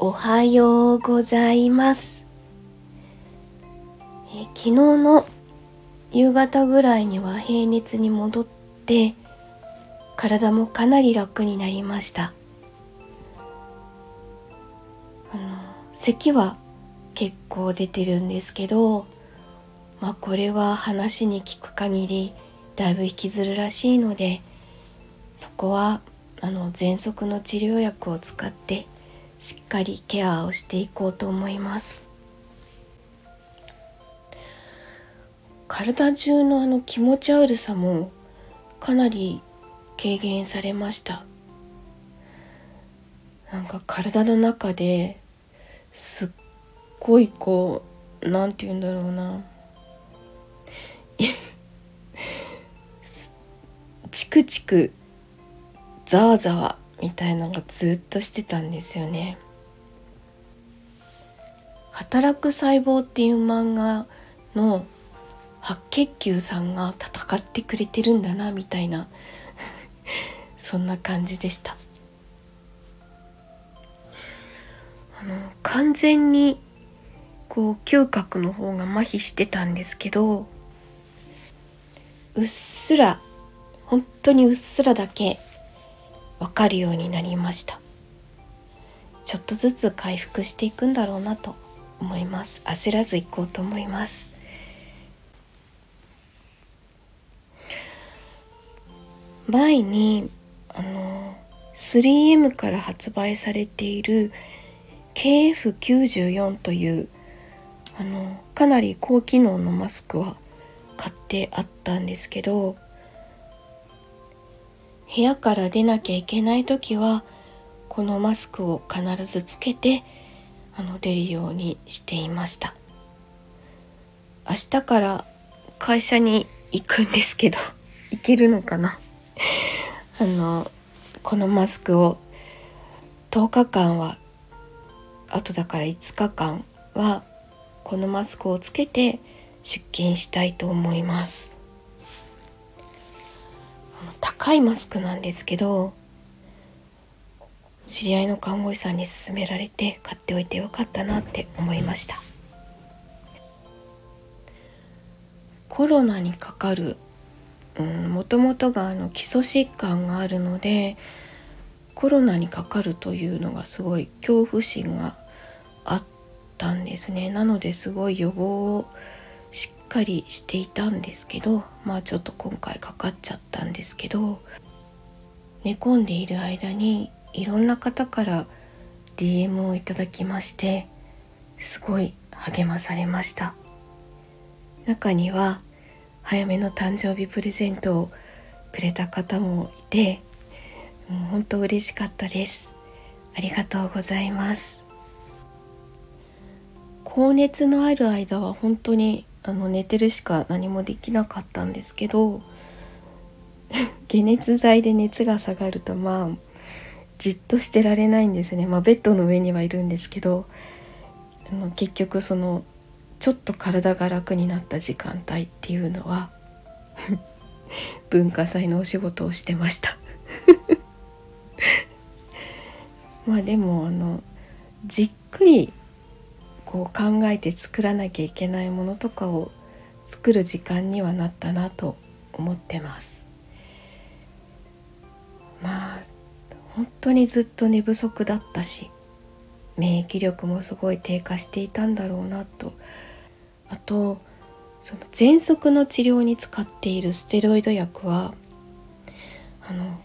おはようございます。え昨日の夕方ぐらいには平熱に戻って体もかなり楽になりました。あの咳は結構出てるんですけどまあこれは話に聞く限りだいぶ引きずるらしいのでそこはあの喘息の治療薬を使ってしっかりケアをしていこうと思います。体中のあの気持ち悪さもかなり軽減されました。なんか体の中ですっごいこう何て言うんだろうな。チクチクざわざわみたいのがずっとしてたんですよね。働く細胞っていう漫画の白血球さんが戦ってくれてるんだなみたいな そんな感じでしたあの完全にこう嗅覚の方が麻痺してたんですけどうっすら本当にうっすらだけ分かるようになりました。ちょっとずつ回復していくんだろうなと思います。焦らず行こうと思います。前にあの 3M から発売されている KF94 というあのかなり高機能のマスクは買ってあったんですけど部屋から出なきゃいけない時はこのマスクを必ずつけてあの出るようにしていました。明日から会社に行くんですけど 行けるのかな？あのこのマスクを10日間はあとだから5日間はこのマスクをつけて出勤したいと思います。高いマスクなんですけど知り合いの看護師さんに勧められて買っておいてよかったなって思いました。コロナにかかるもともとがあの基礎疾患があるのでコロナにかかるというのがすごい恐怖心があったんですね。なのですごい予防をしっかりしていたんですけどまあちょっと今回かかっちゃったんですけど寝込んでいる間にいろんな方から DM をいただきましてすごい励まされました。中には早めの誕生日プレゼントをくれた方もいてもう本当嬉しかったです。ありがとうございます。高熱のある間は本当にあの寝てるしか何もできなかったんですけど 解熱剤で熱が下がるとまあじっとしてられないんですね。まあベッドの上にはいるんですけどあの結局そのちょっと体が楽になった時間帯っていうのは 文化祭のお仕事をしてました。まあでもあのじっくりこう考えて作らなきゃいけないものとかを作る時間にはなったなと思ってます。まあ本当にずっと寝不足だったし免疫力もすごい低下していたんだろうなと。あとその喘息の治療に使っているステロイド薬はあの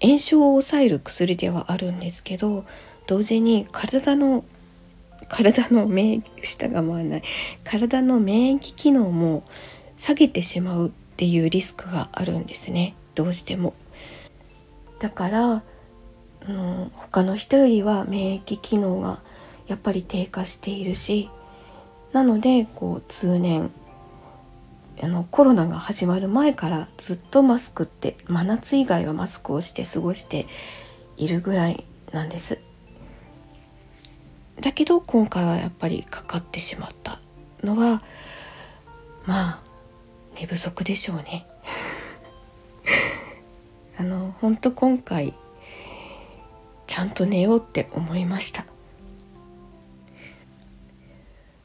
炎症を抑える薬ではあるんですけど同時に体の体の免疫下が回らない体の免疫機能も下げてしまうっていうリスクがあるんですねどうしても。だから、うん、他の人よりは免疫機能がやっぱり低下しているしなのでこう通年あのコロナが始まる前からずっとマスクって真夏以外はマスクをして過ごしているぐらいなんです。だけど今回はやっぱりかかってしまったのはまあ寝不足でしょうね。あの本当今回ちゃんと寝ようって思いました。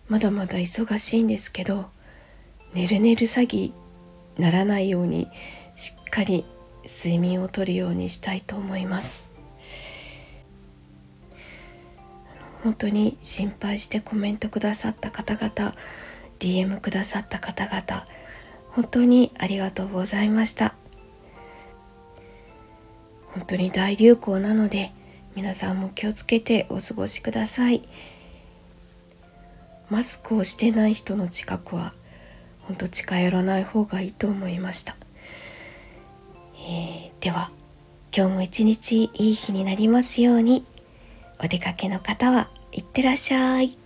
まだまだ忙しいんですけど寝る寝る詐欺ならないようにしっかり睡眠をとるようにしたいと思います。本当に心配してコメントくださった方々 DM くださった方々本当にありがとうございました。本当に大流行なので皆さんも気をつけてお過ごしください。マスクをしてない人の近くは本当近寄らない方がいいと思いました、えー、では今日も一日いい日になりますように。お出かけの方はいってらっしゃい。